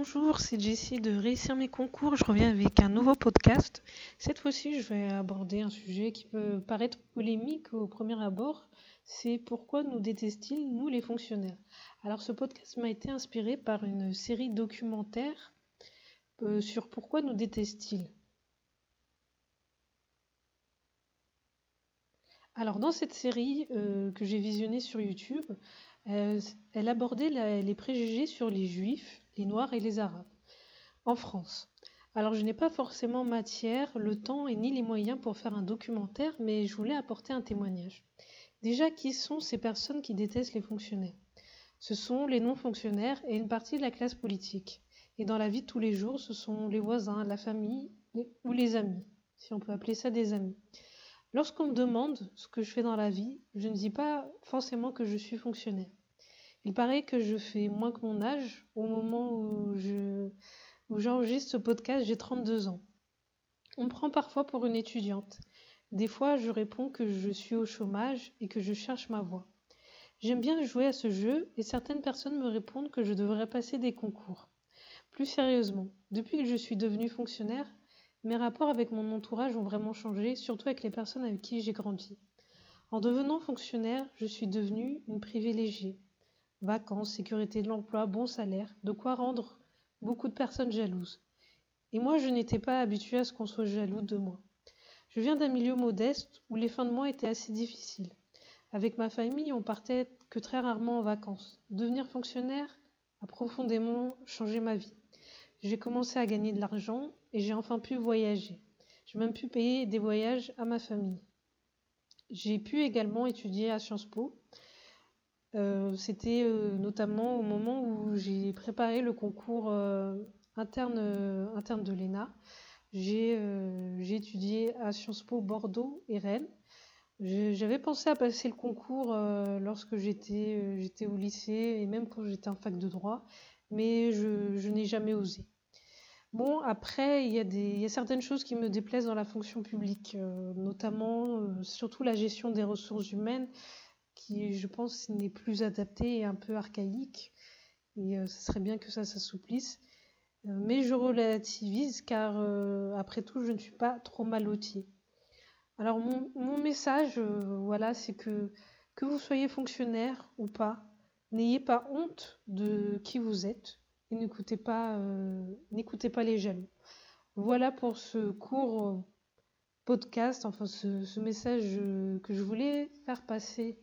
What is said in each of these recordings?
Bonjour, c'est Jessie de Réussir mes concours. Je reviens avec un nouveau podcast. Cette fois-ci, je vais aborder un sujet qui peut paraître polémique au premier abord. C'est pourquoi nous détestent-ils, nous les fonctionnaires? Alors ce podcast m'a été inspiré par une série documentaire euh, sur pourquoi nous détestent-ils. Alors dans cette série euh, que j'ai visionnée sur YouTube, euh, elle abordait les préjugés sur les juifs, les noirs et les arabes en France. Alors je n'ai pas forcément matière, le temps et ni les moyens pour faire un documentaire, mais je voulais apporter un témoignage. Déjà, qui sont ces personnes qui détestent les fonctionnaires? Ce sont les non-fonctionnaires et une partie de la classe politique. Et dans la vie de tous les jours, ce sont les voisins, la famille ou les amis, si on peut appeler ça des amis. Lorsqu'on me demande ce que je fais dans la vie, je ne dis pas forcément que je suis fonctionnaire. Il paraît que je fais moins que mon âge. Au moment où je où j'enregistre ce podcast, j'ai 32 ans. On me prend parfois pour une étudiante. Des fois, je réponds que je suis au chômage et que je cherche ma voie. J'aime bien jouer à ce jeu et certaines personnes me répondent que je devrais passer des concours. Plus sérieusement, depuis que je suis devenue fonctionnaire, mes rapports avec mon entourage ont vraiment changé, surtout avec les personnes avec qui j'ai grandi. En devenant fonctionnaire, je suis devenue une privilégiée, Vacances, sécurité de l'emploi, bon salaire, de quoi rendre beaucoup de personnes jalouses. Et moi, je n'étais pas habituée à ce qu'on soit jaloux de moi. Je viens d'un milieu modeste où les fins de mois étaient assez difficiles. Avec ma famille, on partait que très rarement en vacances. Devenir fonctionnaire a profondément changé ma vie. J'ai commencé à gagner de l'argent et j'ai enfin pu voyager. J'ai même pu payer des voyages à ma famille. J'ai pu également étudier à Sciences Po euh, c'était, euh, notamment au moment où j'ai préparé le concours, euh, interne, interne de l'ENA. J'ai, étudié à Sciences Po Bordeaux et Rennes. j'avais pensé à passer le concours, lorsque j'étais, au lycée et même quand j'étais en fac de droit, mais je n'ai jamais osé. Bon, après, il y a y a certaines choses qui me déplaisent dans la fonction publique, notamment, surtout la gestion des ressources humaines je pense, n'est plus adapté et un peu archaïque. Et euh, ce serait bien que ça s'assouplisse. Euh, mais je relativise car, euh, après tout, je ne suis pas trop mal. Alors, mon, message, voilà, c'est que que vous soyez fonctionnaire ou pas, n'ayez pas honte de qui vous êtes et n'écoutez pas, pas les jaloux. Voilà pour ce court podcast, enfin ce message que je voulais faire passer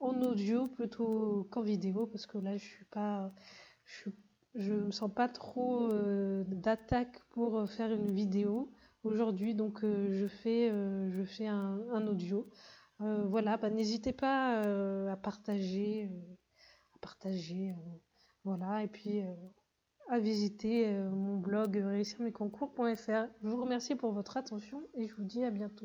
en audio plutôt qu'en vidéo parce que là je suis pas je, je me sens pas trop euh, d'attaque pour faire une vidéo aujourd'hui. Donc euh, je fais euh, je fais un, audio. Voilà bah, n'hésitez pas à partager à partager voilà. Et puis à visiter mon blog réussirmesconcours.fr je vous remercie pour votre attention et je vous dis à bientôt